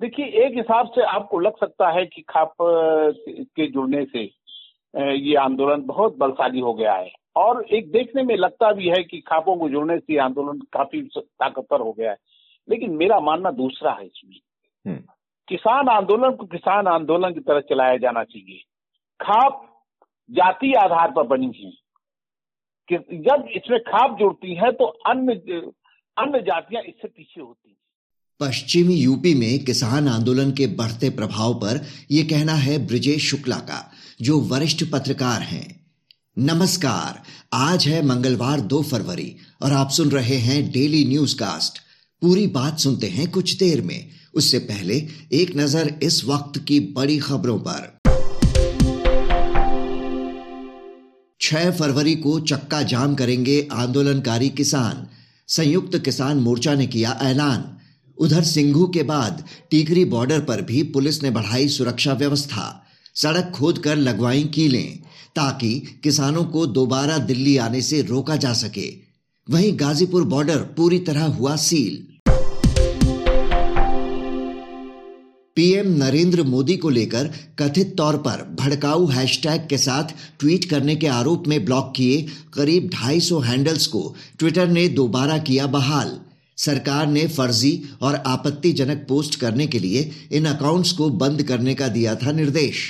देखिए एक हिसाब से आपको लग सकता है कि खाप के जुड़ने से ये आंदोलन बहुत बलशाली हो गया है। और एक देखने में लगता भी है कि खापों को जुड़ने से आंदोलन काफ़ी ताकतवर हो गया है। लेकिन मेरा मानना दूसरा है इसमें। हम्म। किसान आंदोलन को किसान आंदोलन की तरह चलाया जाना चाहिए। खाप जाति आधार पर बनी है। कि जब इसमें खाप जुड़ती है तो अन्य अन्य जातियाँ इससे पीछे होती हैं। पश्चिमी यूपी में किसान आंदोलन के बढ़ते प्रभाव पर यह कहना है ब्रिजेश शुक्ला का, जो वरिष्ठ पत्रकार हैं। नमस्कार, आज है मंगलवार दो फरवरी और आप सुन रहे हैं डेली न्यूज़ कास्ट पूरी बात सुनते हैं कुछ देर में। उससे पहले एक नज़र इस वक्त की बड़ी खबरों पर। 6 फरवरी को चक्का जाम करेंगे आंदोलनकारी किसान। संयुक्त किसान मोर्चा ने किया ऐलान। उधर सिंघू के बाद टीकरी बॉर्डर पर भी पुलिस ने बढ़ाई सुरक्षा व्यवस्था। सड़क खोद कर लगवाई कीलें, ताकि किसानों को दोबारा दिल्ली आने से रोका जा सके। वहीं गाजीपुर बॉर्डर पूरी तरह हुआ सील। पीएम नरेंद्र मोदी को लेकर कथित तौर पर भड़काऊ हैशटैग के साथ ट्वीट करने के आरोप में ब्लॉक किए करीब 250 हैंडल्स को ट्विटर ने दोबारा किया बहाल। सरकार ने फर्जी और आपत्तिजनक पोस्ट करने के लिए इन अकाउंट्स को बंद करने का दिया था निर्देश।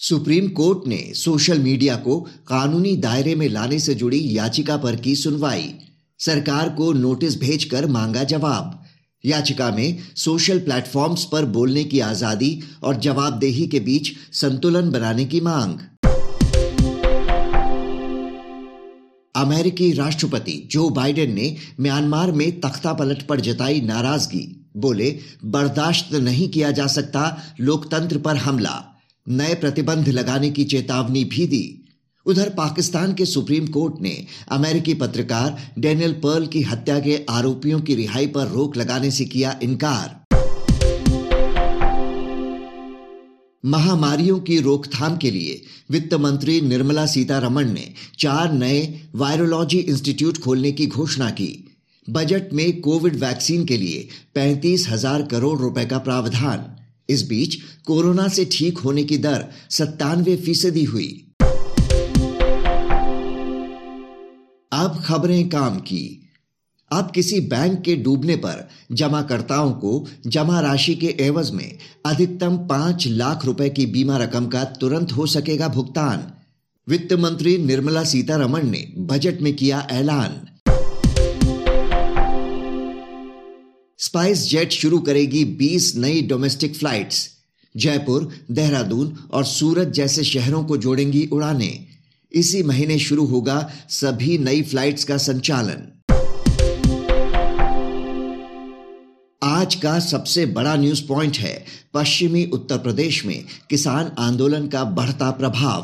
सुप्रीम कोर्ट ने सोशल मीडिया को कानूनी दायरे में लाने से जुड़ी याचिका पर की सुनवाई। सरकार को नोटिस भेजकर मांगा जवाब। याचिका में सोशल प्लेटफॉर्म्स पर बोलने की आज़ादी और जवाबदेही के बीच संतुलन बनाने की मांग। अमेरिकी राष्ट्रपति जो बाइडेन ने म्यांमार में तख्ता पलट पर जताई नाराज़गी, बोले, बर्दाश्त नहीं किया जा सकता लोकतंत्र पर हमला। नए प्रतिबंध लगाने की चेतावनी भी दी। उधर पाकिस्तान के सुप्रीम कोर्ट ने अमेरिकी पत्रकार डेनियल पर्ल की हत्या के आरोपियों की रिहाई पर रोक लगाने से किया इनकार। महामारियों की रोकथाम के लिए वित्त मंत्री निर्मला सीतारमण ने चार नए वायरोलॉजी इंस्टीट्यूट खोलने की घोषणा की। बजट में कोविड वैक्सीन के लिए पैंतीस हज़ार करोड़ रुपए का प्रावधान। इस बीच कोरोना से ठीक होने की दर सत्तानवे फ़ीसदी हुई। अब खबरें काम की। अब किसी बैंक के डूबने पर जमाकर्ताओं को जमा राशि के एवज में अधिकतम पाँच लाख रुपए की बीमा रकम का तुरंत हो सकेगा भुगतान। वित्त मंत्री निर्मला सीतारमण ने बजट में किया ऐलान। स्पाइस जेट शुरू करेगी 20 नई डोमेस्टिक फ्लाइट्स। जयपुर, देहरादून और सूरत जैसे शहरों को जोड़ेंगी उड़ानें। इसी महीने शुरू होगा सभी नई फ्लाइट्स का संचालन। आज का सबसे बड़ा न्यूज़ पॉइंट है पश्चिमी उत्तर प्रदेश में किसान आंदोलन का बढ़ता प्रभाव।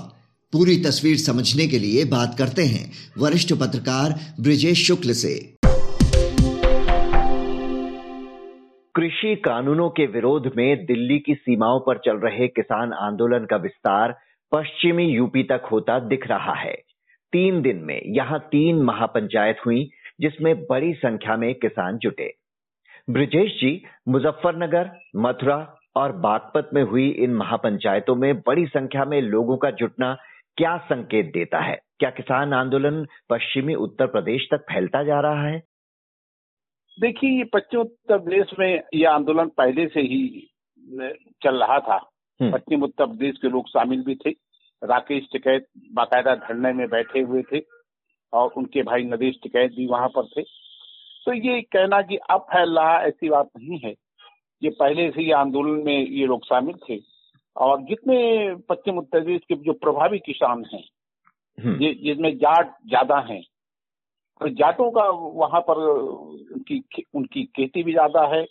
पूरी तस्वीर समझने के लिए बात करते हैं वरिष्ठ पत्रकार ब्रिजेश शुक्ल से। कृषि कानूनों के विरोध में दिल्ली की सीमाओं पर चल रहे किसान आंदोलन का विस्तार पश्चिमी यूपी तक होता दिख रहा है। तीन दिन में यहाँ तीन महापंचायत हुई, जिसमें बड़ी संख्या में किसान जुटे। ब्रिजेश जी मुजफ्फरनगर मथुरा और बागपत में हुई इन महापंचायतों में बड़ी संख्या में लोगों का जुटना क्या संकेत देता है? क्या किसान आंदोलन पश्चिमी उत्तर प्रदेश तक फैलता जा रहा है? देखिए ये पश्चिम उत्तर प्रदेश में ये आंदोलन पहले से ही चल रहा था। हम्म। पश्चिम उत्तर प्रदेश के लोग शामिल भी थे। राकेश टिकैत बाकायदा धरने में बैठे हुए थे और उनके भाई नरेश टिकैत भी वहाँ पर थे। तो ये कहना कि अब फैल रहा ऐसी बात नहीं है। ये पहले से ही आंदोलन में ये लोग शामिल थे। और जितने पश्चिम उत्तर प्रदेश के जो प्रभावी किसान हैं हम्म। जिसमें जाट ज़्यादा हैं तो जाटों का वहाँ पर उनकी उनकी खेती भी ज़्यादा है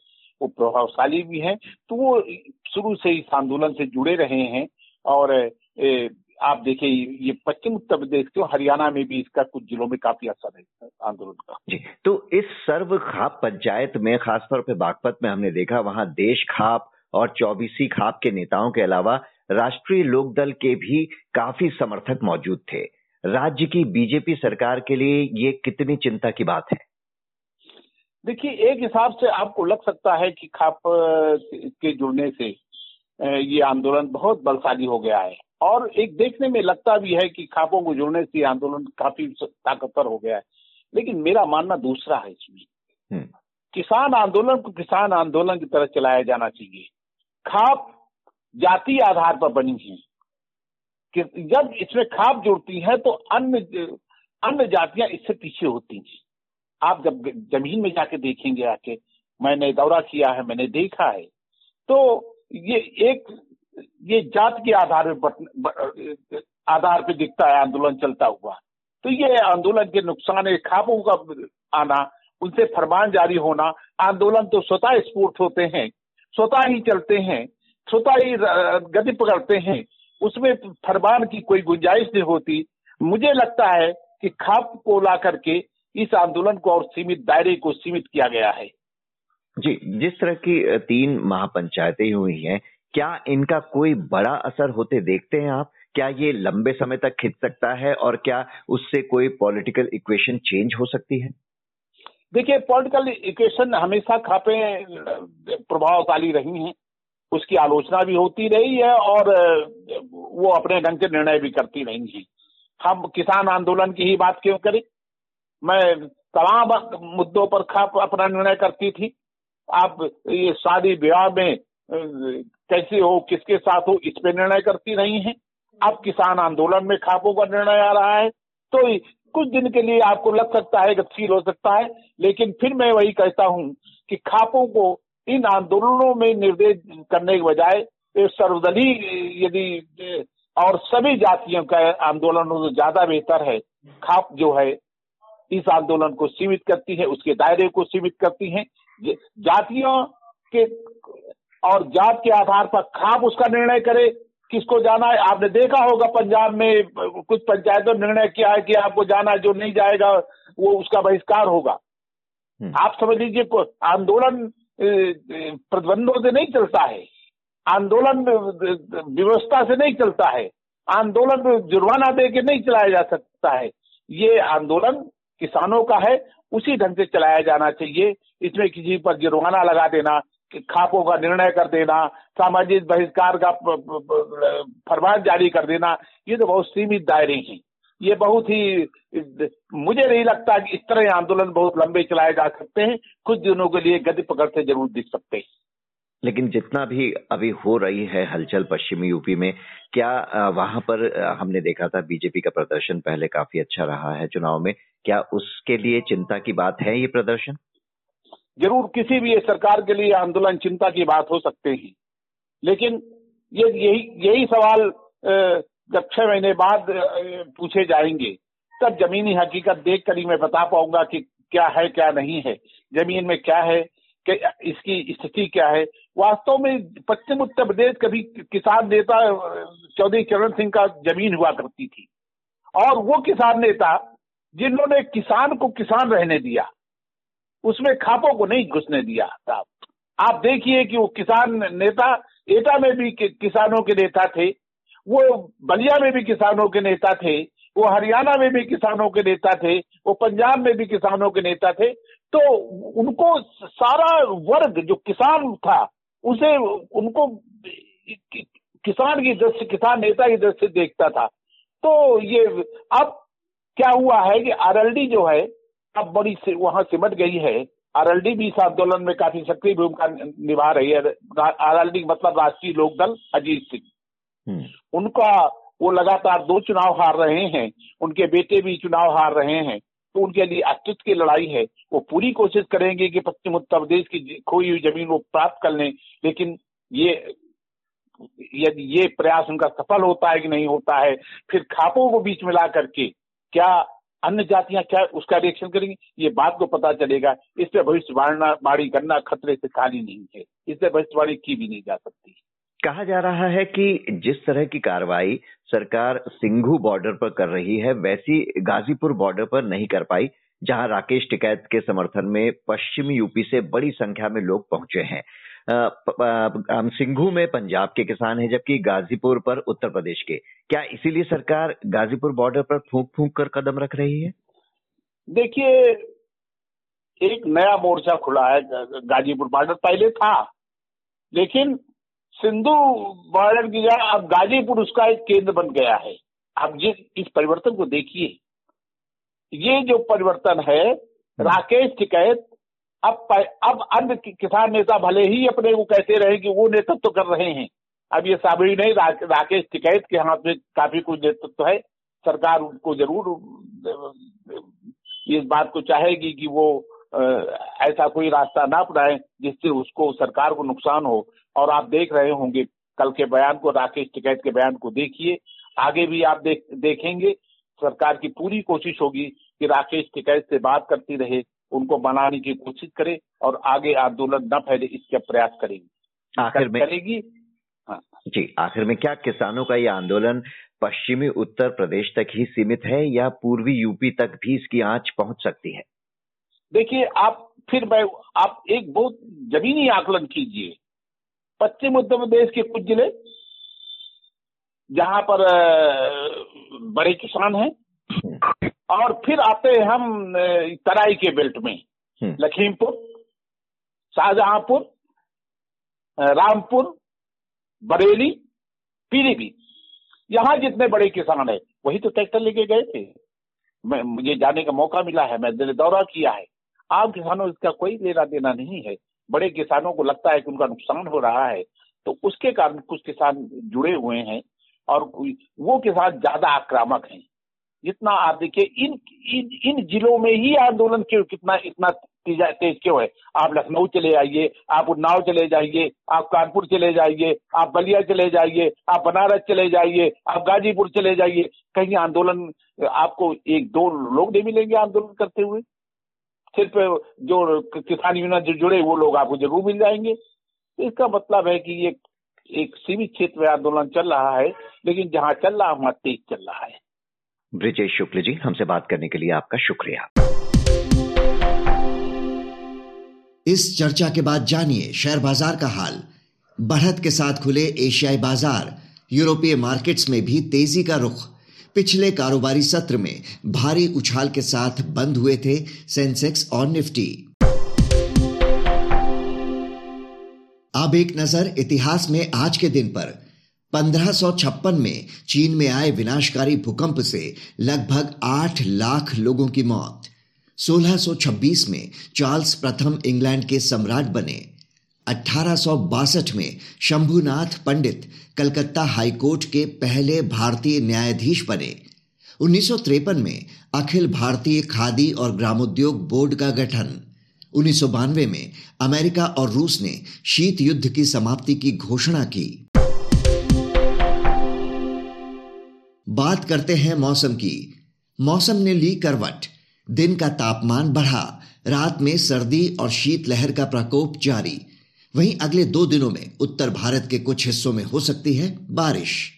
वो प्रभावशाली भी है। तो वो शुरू से इस आंदोलन से जुड़े रहे हैं और ए, आप देखिए ये पश्चिम उत्तर प्रदेश के हरियाणा में भी इसका कुछ जिलों में काफ़ी असर है आंदोलन का। जी तो इस सर्व खाप पंचायत में खासतौर पर बागपत में हमने देखा वहाँ देश खाप और चौबीसी खाप के नेताओं के अलावा राष्ट्रीय लोकदल के भी काफ़ी समर्थक मौजूद थे। राज्य की बीजेपी सरकार के लिए ये कितनी चिंता की बात है? देखिए एक हिसाब से आपको लग सकता है कि खाप के जुड़ने से ये आंदोलन बहुत बलशाली हो गया है। और एक देखने में लगता भी है कि खापों को जुड़ने से आंदोलन काफ़ी ताकतवर हो गया है। लेकिन मेरा मानना दूसरा है इसमें। हम्म। किसान आंदोलन को किसान आंदोलन की तरह चलाया जाना चाहिए। खाप जाति आधार पर बनी है। कि जब इसमें खाप जुड़ती है तो अन्य अन्य जातियाँ इससे पीछे होती हैं। आप जब ज़मीन में जाके देखेंगे आके मैंने दौरा किया है मैंने देखा है। तो ये एक ये जात के आधार पे आधार पे दिखता है, आंदोलन चलता हुआ। तो ये आंदोलन के नुकसान है खापों का आना, उनसे फरमान जारी होना, आंदोलन तो स्वतः स्फूर्त होते हैं, स्वतः ही चलते हैं, स्वतः ही गति पकड़ते हैं, उसमें फरमान की कोई गुंजाइश नहीं होती। मुझे लगता है कि खाप को ला करके इस आंदोलन को और सीमित दायरे को सीमित किया गया है। जी, जिस तरह की तीन महापंचायतें हुई हैं क्या इनका कोई बड़ा असर होते देखते हैं आप? क्या ये लंबे समय तक खिंच सकता है और क्या उससे कोई पॉलिटिकल इक्वेशन चेंज हो सकती है? देखिए, पॉलिटिकल इक्वेशन हमेशा खापे प्रभावशाली रही हैं। उसकी आलोचना भी होती रही है और वो अपने ढंग से निर्णय भी करती रही हैं। हम किसान आंदोलन की ही बात क्यों करें? मैं तमाम मुद्दों पर खाप अपना निर्णय करती थी। आप ये शादी विवाह में कैसे हो, किसके साथ हो, इस पे निर्णय करती रही हैं। अब किसान आंदोलन में खापों का निर्णय आ रहा है। तो कुछ दिन के लिए आपको लग सकता है, गतिशील हो सकता है, लेकिन फिर मैं वही कहता हूँ कि खापों को इन आंदोलनों में निर्देश करने के बजाय सर्वदलीय यदि, और सभी जातियों का आंदोलन तो ज़्यादा बेहतर है। खाप जो है, इस आंदोलन को सीमित करती है, उसके दायरे को सीमित करती है। जातियों के और जात के आधार पर खाप उसका निर्णय करे। किसको जाना है? आपने देखा होगा पंजाब में कुछ पंचायतों ने निर्णय किया है कि आपको जाना है जो नहीं जाएगा वो उसका बहिष्कार होगा। हम्म। आप समझ लीजिए आंदोलन प्रतिबंधों से नहीं चलता है। आंदोलन व्यवस्था से नहीं चलता है। आंदोलन जुर्माना दे के नहीं चलाया जा सकता है। ये आंदोलन किसानों का है उसी ढंग से चलाया जाना चाहिए। इसमें किसी पर जुर्माना लगा देना खापों का निर्णय कर देना, सामाजिक बहिष्कार का फरमान जारी कर देना, ये तो बहुत सीमित दायरे हैं। ये बहुत ही, मुझे नहीं लगता कि इस तरह आंदोलन बहुत लंबे चलाए जा सकते हैं, कुछ दिनों के लिए गति पकड़ते ज़रूर दिख सकते हैं। लेकिन जितना भी अभी हो रही है हलचल पश्चिमी यूपी में, क्या वहाँ पर हमने देखा था बीजेपी का प्रदर्शन पहले काफ़ी अच्छा रहा है चुनाव में, क्या उसके लिए चिंता की बात है ये प्रदर्शन? ज़रूर किसी भी सरकार के लिए आंदोलन चिंता की बात हो सकते हैं। लेकिन ये यही यही सवाल जब छह महीने बाद पूछे जाएँगे, तब जमीनी हकीकत देख कर ही मैं बता पाऊँगा कि क्या है, क्या नहीं है। ज़मीन में क्या है, कि इसकी स्थिति क्या है। वास्तव में पश्चिम उत्तर प्रदेश कभी किसान नेता चौधरी चरण सिंह का ज़मीन हुआ करती थी। और वो किसान नेता, जिन्होंने किसान को किसान रहने दिया उसमें खापों को नहीं घुसने दिया साहब आप देखिए कि वो किसान नेता, एटा में भी किसानों के नेता थे, वो बलिया में भी किसानों के नेता थे, वो हरियाणा में भी किसानों के नेता थे, वो पंजाब में भी किसानों के नेता थे तो उनको सारा वर्ग जो किसान था, उसे उनको किसान की दृष्टि, किसान नेता की दृष्टि देखता था। तो ये, अब क्या हुआ है कि आरएलडी जो है अब बड़ी से वहाँ सिमट गई है। आरएलडी भी इस आंदोलन में काफ़ी सक्रिय भूमिका निभा रही है। आरएलडी मतलब राष्ट्रीय लोकदल अजीत सिंह। हम्म। उनका वो लगातार दो चुनाव हार रहे हैं। उनके बेटे भी चुनाव हार रहे हैं। तो उनके लिए अस्तित्व की लड़ाई है। वो पूरी कोशिश करेंगे कि पश्चिम उत्तर प्रदेश की खोई हुई ज़मीन वो प्राप्त कर लें लेकिन ये यदि ये प्रयास उनका सफल होता है कि नहीं होता है? फिर खापों को बीच में ला करके क्या अन्य जातियाँ क्या उसका रिएक्शन करेंगी? ये बात को पता चलेगा। इस पर भविष्यवाणी करना खतरे से खाली नहीं है। इससे भविष्यवाणी की भी नहीं जा सकती। कहा जा रहा है कि जिस तरह की कार्रवाई सरकार सिंघू बॉर्डर पर कर रही है, वैसी गाजीपुर बॉर्डर पर नहीं कर पाई, जहाँ राकेश टिकैत के समर्थन में पश्चिमी यूपी से बड़ी संख्या में लोग पहुँचे हैं। सिंघू में पंजाब के किसान हैं जबकि गाजीपुर पर उत्तर प्रदेश के। क्या इसीलिए सरकार गाजीपुर बॉर्डर पर फूंक फूंक कर कदम रख रही है? देखिए एक नया मोर्चा खुला है गाजीपुर बॉर्डर पहले था लेकिन सिंधु बॉर्डर की जगह अब गाजीपुर उसका एक केंद्र बन गया है। आप जिस इस परिवर्तन को देखिए। ये जो परिवर्तन है हम्म। राकेश टिकैत अब अब अन्य किसान नेता भले ही अपने को कहते रहे कि वो नेतृत्व तो कर रहे हैं, अब ये साबरी नहीं राकेश टिकैत के हाथ में काफ़ी कुछ नेतृत्व तो है। सरकार उनको ज़रूर इस बात को चाहेगी कि वो ऐसा कोई रास्ता ना अपनाए जिससे उसको, सरकार को नुकसान हो। और आप देख रहे होंगे, कल के बयान को, राकेश टिकैत के बयान को देखिए। आगे भी आप देख, देखेंगे। सरकार की पूरी कोशिश होगी कि राकेश टिकैत से बात करती रहे। उनको बनाने की कोशिश करे और आगे आंदोलन न फैले इसका प्रयास करेगी। आखिर में करेगी हाँ। जी आखिर में क्या किसानों का ये आंदोलन पश्चिमी उत्तर प्रदेश तक ही सीमित है या पूर्वी यूपी तक भी इसकी आँच पहुँच सकती है? देखिए आप फिर मैं आप एक बहुत जमीनी आकलन कीजिए। पश्चिम उत्तर प्रदेश के कुछ ज़िले जहाँ पर बड़े किसान हैं। और फिर आते हैं हम तराई के बेल्ट में। हम्म। लखीमपुर शाहजहांपुर रामपुर बरेली पीलीभीत। यहाँ जितने बड़े किसान है वही तो ट्रैक्टर लेके गए थे। मैं मुझे जाने का मौका मिला है मैं दौरा किया है। आम किसानों इसका कोई लेना देना नहीं है। बड़े किसानों को लगता है कि उनका नुकसान हो रहा है। तो उसके कारण कुछ किसान जुड़े हुए हैं और वो किसान ज़्यादा आक्रामक हैं। जितना आप देखिए, इन इन इन जिलों में ही आंदोलन क्यों, कितना, इतना तेज क्यों है? आप लखनऊ चले जाइए, आप उन्नाव चले जाइए, आप कानपुर चले जाइए, आप बलिया चले जाइए, आप बनारस चले जाइए, आप गाजीपुर चले जाइए। कहीं आंदोलन, आपको एक, दो लोग नहीं मिलेंगे आंदोलन करते हुए। सिर्फ़ जो किसान यूनियन जो जुड़े, वो लोग आपको ज़रूर मिल जाएँगे। तो इसका मतलब है कि ये एक सीमित क्षेत्र में आंदोलन चल रहा है, लेकिन जहाँ चल रहा है, वहाँ तेज चल रहा है। ब्रिजेश शुक्ल जी, हमसे बात करने के लिए आपका शुक्रिया। इस चर्चा के बाद जानिए शेयर बाज़ार का हाल। बढ़त के साथ खुले एशियाई बाज़ार, यूरोपीय मार्केट्स में भी तेज़ी का रुख। पिछले कारोबारी सत्र में भारी उछाल के साथ बंद हुए थे सेंसेक्स और निफ्टी। अब एक नज़र इतिहास में आज के दिन पर। 1556 में चीन में आए विनाशकारी भूकंप से लगभग 8 लाख लोगों की मौत। 1626 में चार्ल्स प्रथम इंग्लैंड के सम्राट बने। अठारह सौ बासठ में शंभुनाथ पंडित कलकत्ता हाईकोर्ट के पहले भारतीय न्यायाधीश बने। उन्नीस में अखिल भारतीय खादी और ग्रामोद्योग बोर्ड का गठन। उन्नीस सौ बानवे में अमेरिका और रूस ने शीत युद्ध की समाप्ति की घोषणा की। बात करते हैं मौसम की। मौसम ने ली करवट। दिन का तापमान बढ़ा। रात में सर्दी और शीतलहर का प्रकोप जारी। वहीं अगले दो दिनों में उत्तर भारत के कुछ हिस्सों में हो सकती है बारिश।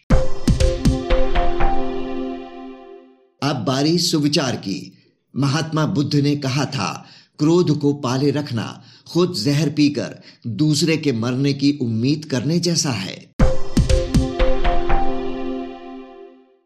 अब बारी सुविचार की। महात्मा बुद्ध ने कहा था, क्रोध को पाले रखना। खुद जहर पीकर दूसरे के मरने की उम्मीद करने जैसा है।